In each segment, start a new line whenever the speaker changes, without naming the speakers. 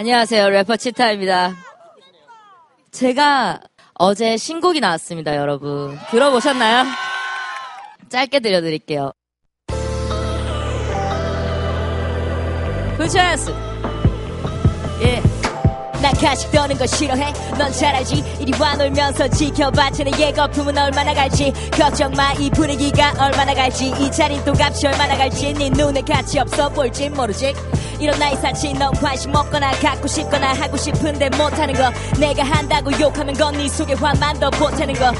안녕하세요. 래퍼 치타입니다. 제가 어제 신곡이 나왔습니다, 여러분. 들어보셨나요? 짧게 들려드릴게요. 불차스 예. 난 가식 떠는 거 싫어해. 넌 잘 알지. 이리 와 놀면서 지켜봐. 쟤네의 거품은 얼마나 갈지. 걱정 마. 이 분위기가 얼마나 갈지. 이 자린 또 값이 얼마나 갈지. 네 눈에 가치 없어 볼진 모르지. 이런 나이 사치 넌 관심 없거나 갖고 싶거나 하고 싶은데 못하는 거. 내가 한다고 욕하면 건 네 속에 화만 더 보태는 거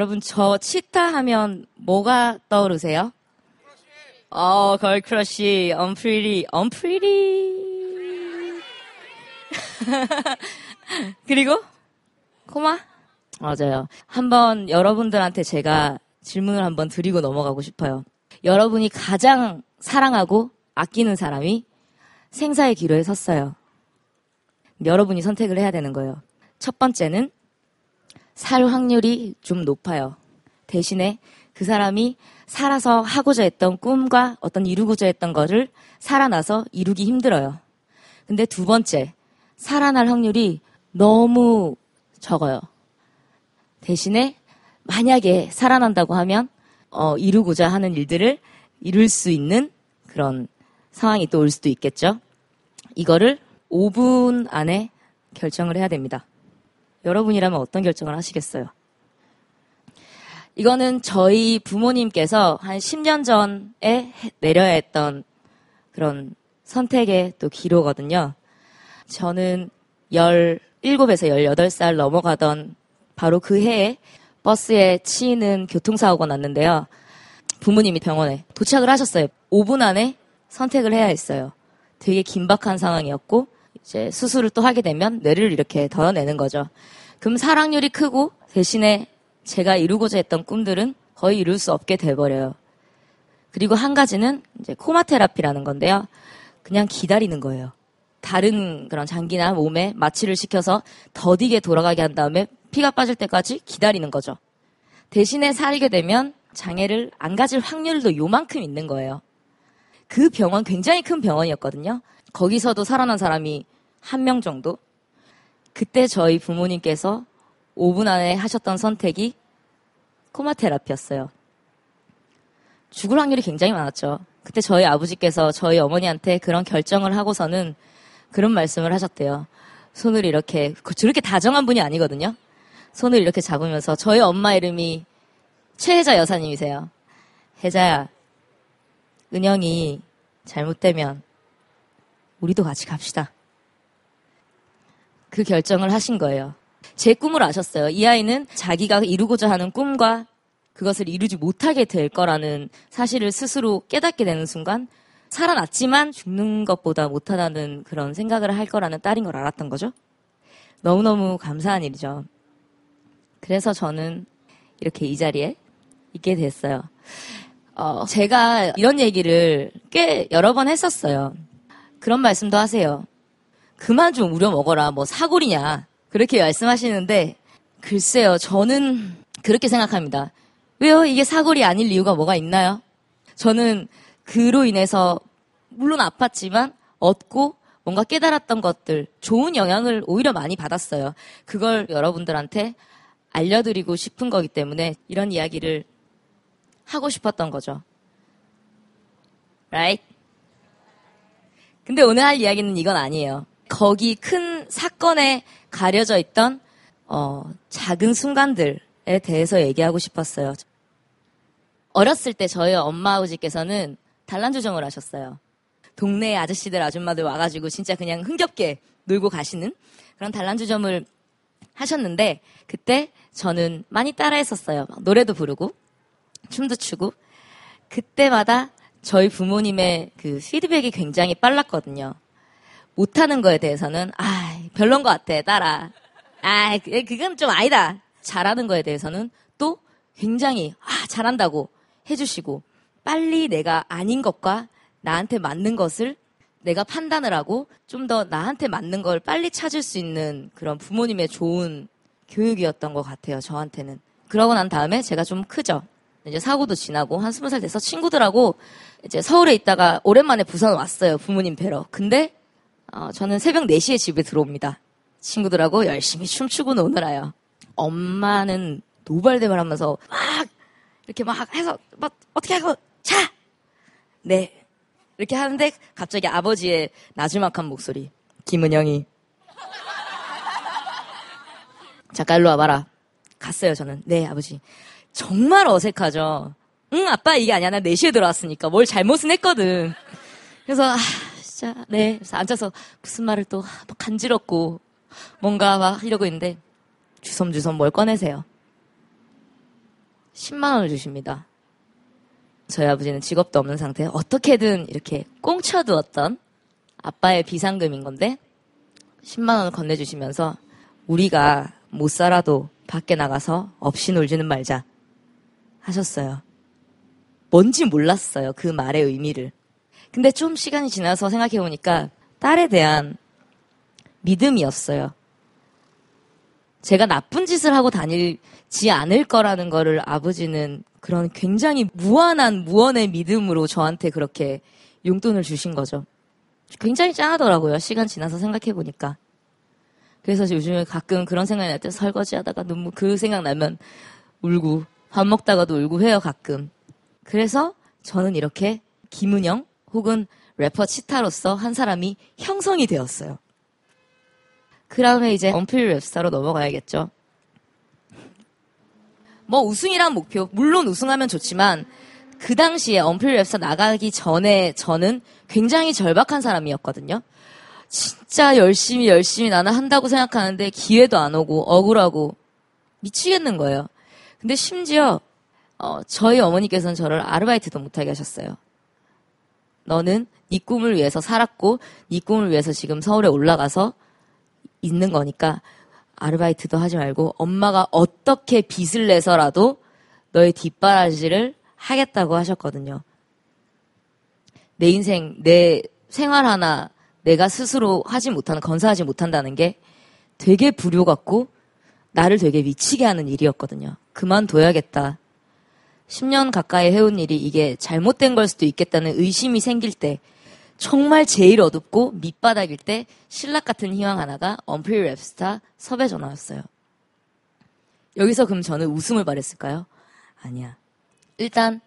여러분 저 치타 하면 뭐가 떠오르세요? 어, girl crush, 언프리티, 언프리티. 그리고 코마? 맞아요. 한번 여러분들한테 제가 질문을 한번 드리고 넘어가고 싶어요. 여러분이 가장 사랑하고 아끼는 사람이 생사의 기로에 섰어요. 여러분이 선택을 해야 되는 거예요. 첫 번째는 살 확률이 좀 높아요. 대신에 그 사람이 살아서 하고자 했던 꿈과 어떤 이루고자 했던 거를 살아나서 이루기 힘들어요. 근데 두 번째, 살아날 확률이 너무 적어요. 대신에 만약에 살아난다고 하면 어, 이루고자 하는 일들을 이룰 수 있는 그런 상황이 또 올 수도 있겠죠. 이거를 5분 안에 결정을 해야 됩니다. 여러분이라면 어떤 결정을 하시겠어요? 이거는 저희 부모님께서 한 10년 전에 내려야 했던 그런 선택의 또 기로거든요. 저는 17에서 18살 넘어가던 바로 그 해에 버스에 치이는 교통사고가 났는데요. 부모님이 병원에 도착을 하셨어요. 5분 안에 선택을 해야 했어요. 되게 긴박한 상황이었고 이제 수술을 또 하게 되면 뇌를 이렇게 덜어내는 거죠. 그럼 사랑률이 크고 대신에 제가 이루고자 했던 꿈들은 거의 이룰 수 없게 돼버려요. 그리고 한 가지는 이제 코마 테라피라는 건데요. 그냥 기다리는 거예요. 다른 그런 장기나 몸에 마취를 시켜서 더디게 돌아가게 한 다음에 피가 빠질 때까지 기다리는 거죠. 대신에 살게 되면 장애를 안 가질 확률도 요만큼 있는 거예요. 그 병원 굉장히 큰 병원이었거든요. 거기서도 살아난 사람이 한 명 정도? 그때 저희 부모님께서 5분 안에 하셨던 선택이 코마 테라피였어요. 죽을 확률이 굉장히 많았죠. 그때 저희 아버지께서 저희 어머니한테 그런 결정을 하고서는 그런 말씀을 하셨대요. 손을 이렇게, 저렇게 다정한 분이 아니거든요. 손을 이렇게 잡으면서 저희 엄마 이름이 최혜자 여사님이세요. 혜자야, 은영이 잘못되면 우리도 같이 갑시다. 그 결정을 하신 거예요. 제 꿈을 아셨어요. 이 아이는 자기가 이루고자 하는 꿈과 그것을 이루지 못하게 될 거라는 사실을 스스로 깨닫게 되는 순간 살아났지만 죽는 것보다 못하다는 그런 생각을 할 거라는 딸인 걸 알았던 거죠. 너무너무 감사한 일이죠. 그래서 저는 이렇게 이 자리에 있게 됐어요. 어, 제가 이런 얘기를 꽤 여러 번 했었어요. 그런 말씀도 하세요. 그만 좀 우려 먹어라. 뭐 사골이냐. 그렇게 말씀하시는데 글쎄요. 저는 그렇게 생각합니다. 왜요? 이게 사골이 아닐 이유가 뭐가 있나요? 저는 그로 인해서 물론 아팠지만 얻고 뭔가 깨달았던 것들, 좋은 영향을 오히려 많이 받았어요. 그걸 여러분들한테 알려드리고 싶은 거기 때문에 이런 이야기를 하고 싶었던 거죠. right? 근데 오늘 할 이야기는 이건 아니에요. 거기 큰 사건에 가려져 있던 어, 작은 순간들에 대해서 얘기하고 싶었어요. 어렸을 때 저희 엄마 아버지께서는 단란주점을 하셨어요. 동네 아저씨들 아줌마들 와가지고 진짜 그냥 흥겹게 놀고 가시는 그런 단란주점을 하셨는데 그때 저는 많이 따라했었어요. 노래도 부르고 춤도 추고 그때마다 저희 부모님의 그 피드백이 굉장히 빨랐거든요. 못하는 거에 대해서는 아 별론 것 같아 따라. 아 그건 좀 아니다. 잘하는 거에 대해서는 또 굉장히 아 잘한다고 해주시고 빨리 내가 아닌 것과 나한테 맞는 것을 내가 판단을 하고 좀 더 나한테 맞는 걸 빨리 찾을 수 있는 그런 부모님의 좋은 교육이었던 것 같아요. 저한테는. 그러고 난 다음에 제가 좀 크죠. 이제 사고도 지나고 한 스무 살 돼서 친구들하고 이제 서울에 있다가 오랜만에 부산 왔어요. 부모님 뵈러. 근데 어, 저는 새벽 4시에 집에 들어옵니다. 친구들하고 열심히 춤추고 노느라요. 엄마는 노발대발 하면서 막 이렇게 막 해서 막 어떻게 하고 자! 네. 이렇게 하는데 갑자기 아버지의 나지막한 목소리. 김은영이 잠깐 일로 와봐라. 갔어요 저는. 네 아버지. 정말 어색하죠. 응 아빠 이게 아니야. 나 4시에 들어왔으니까 뭘 잘못은 했거든. 그래서 아 진짜 네. 그래서 앉아서 무슨 말을 또 간지럽고 뭔가 막 이러고 있는데 주섬주섬 뭘 꺼내세요. 10만 원을 주십니다. 저희 아버지는 직업도 없는 상태에 어떻게든 이렇게 꽁쳐두었던 아빠의 비상금인 건데 10만 원을 건네주시면서 우리가 못 살아도 밖에 나가서 없이 놀지는 말자 하셨어요. 뭔지 몰랐어요. 그 말의 의미를. 근데 좀 시간이 지나서 생각해 보니까 딸에 대한 믿음이었어요. 제가 나쁜 짓을 하고 다니지 않을 거라는 거를 아버지는 그런 굉장히 무한한 무언의 믿음으로 저한테 그렇게 용돈을 주신 거죠. 굉장히 짠하더라고요. 시간 지나서 생각해 보니까. 그래서 요즘에 가끔 그런 생각이 날 때 설거지 하다가 눈물, 그 생각 나면 울고, 밥 먹다가도 울고 해요, 가끔. 그래서 저는 이렇게 김은영 혹은 래퍼 치타로서 한 사람이 형성이 되었어요. 그 다음에 이제 언필 랩스타로 넘어가야겠죠. 뭐 우승이란 목표, 물론 우승하면 좋지만 그 당시에 언필 랩스타 나가기 전에 저는 굉장히 절박한 사람이었거든요. 진짜 열심히 열심히 나는 한다고 생각하는데 기회도 안 오고 억울하고 미치겠는 거예요. 근데 심지어 어, 저희 어머니께서는 저를 아르바이트도 못하게 하셨어요. 너는 네 꿈을 위해서 살았고 네 꿈을 위해서 지금 서울에 올라가서 있는 거니까 아르바이트도 하지 말고 엄마가 어떻게 빚을 내서라도 너의 뒷바라지를 하겠다고 하셨거든요. 내 인생, 내 생활 하나 내가 스스로 하지 못하는, 건사하지 못한다는 게 되게 불효 같고 나를 되게 미치게 하는 일이었거든요. 그만둬야겠다. 10년 가까이 해온 일이 이게 잘못된 걸 수도 있겠다는 의심이 생길 때 정말 제일 어둡고 밑바닥일 때 신락 같은 희망 하나가 언프리 랩스타 섭외 전화였어요. 여기서 그럼 저는 웃음을 바랬을까요? 아니야. 일단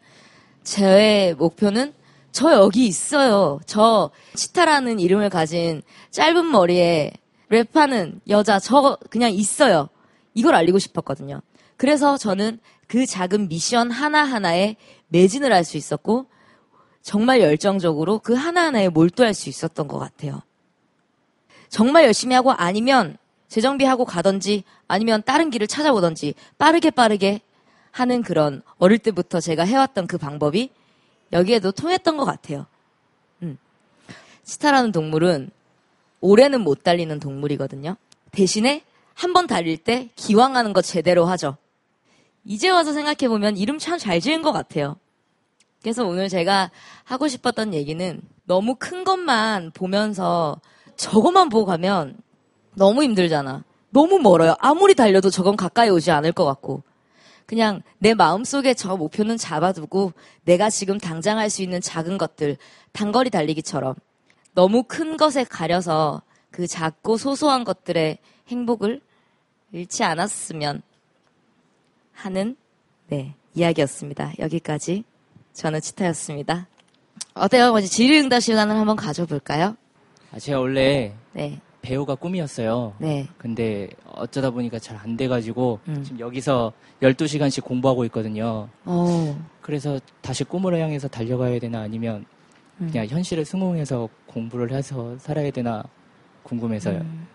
제 목표는 저 여기 있어요. 저 치타라는 이름을 가진 짧은 머리에 랩하는 여자 저 그냥 있어요. 이걸 알리고 싶었거든요. 그래서 저는 그 작은 미션 하나하나에 매진을 할 수 있었고 정말 열정적으로 그 하나하나에 몰두할 수 있었던 것 같아요. 정말 열심히 하고 아니면 재정비하고 가든지 아니면 다른 길을 찾아보든지 빠르게 빠르게 하는 그런 어릴 때부터 제가 해왔던 그 방법이 여기에도 통했던 것 같아요. 음. 치타라는 동물은 올해는 못 달리는 동물이거든요. 대신에 한 번 달릴 때 기왕하는 거 제대로 하죠. 이제 와서 생각해보면 이름 참 잘 지은 것 같아요. 그래서 오늘 제가 하고 싶었던 얘기는 너무 큰 것만 보면서 저것만 보고 가면 너무 힘들잖아. 너무 멀어요. 아무리 달려도 저건 가까이 오지 않을 것 같고. 그냥 내 마음속에 저 목표는 잡아두고 내가 지금 당장 할 수 있는 작은 것들, 단거리 달리기처럼 너무 큰 것에 가려서 그 작고 소소한 것들의 행복을 잃지 않았으면 하는 네, 이야기였습니다. 여기까지 저는 치타였습니다. 어때요? 먼저 질의응답 시간을 한번 가져볼까요?
아, 제가 원래
네.
배우가 꿈이었어요.
네.
근데 어쩌다 보니까 잘 안 돼가지고
음.
지금 여기서 12시간씩 공부하고 있거든요.
어,
그래서 다시 꿈으로 향해서 달려가야 되나 아니면
음.
그냥 현실에 승용해서 공부를 해서 살아야 되나 궁금해서요.
음.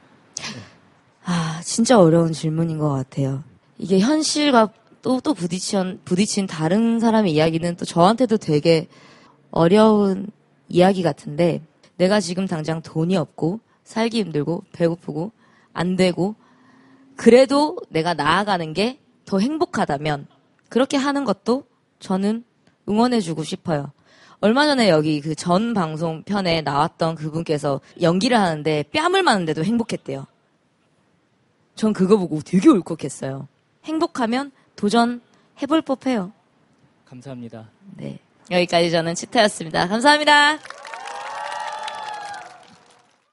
아, 진짜 어려운 질문인 것 같아요. 이게 현실과 또, 또 부딪힌, 부딪힌 다른 사람의 이야기는 또 저한테도 되게 어려운 이야기 같은데, 내가 지금 당장 돈이 없고, 살기 힘들고, 배고프고, 안 되고, 그래도 내가 나아가는 게 더 행복하다면, 그렇게 하는 것도 저는 응원해주고 싶어요. 얼마 전에 여기 그 전 방송 편에 나왔던 그분께서 연기를 하는데 뺨을 맞는데도 행복했대요. 전 그거 보고 되게 울컥했어요. 행복하면 도전해볼 법해요.
감사합니다.
네. 여기까지 저는 치타였습니다. 감사합니다.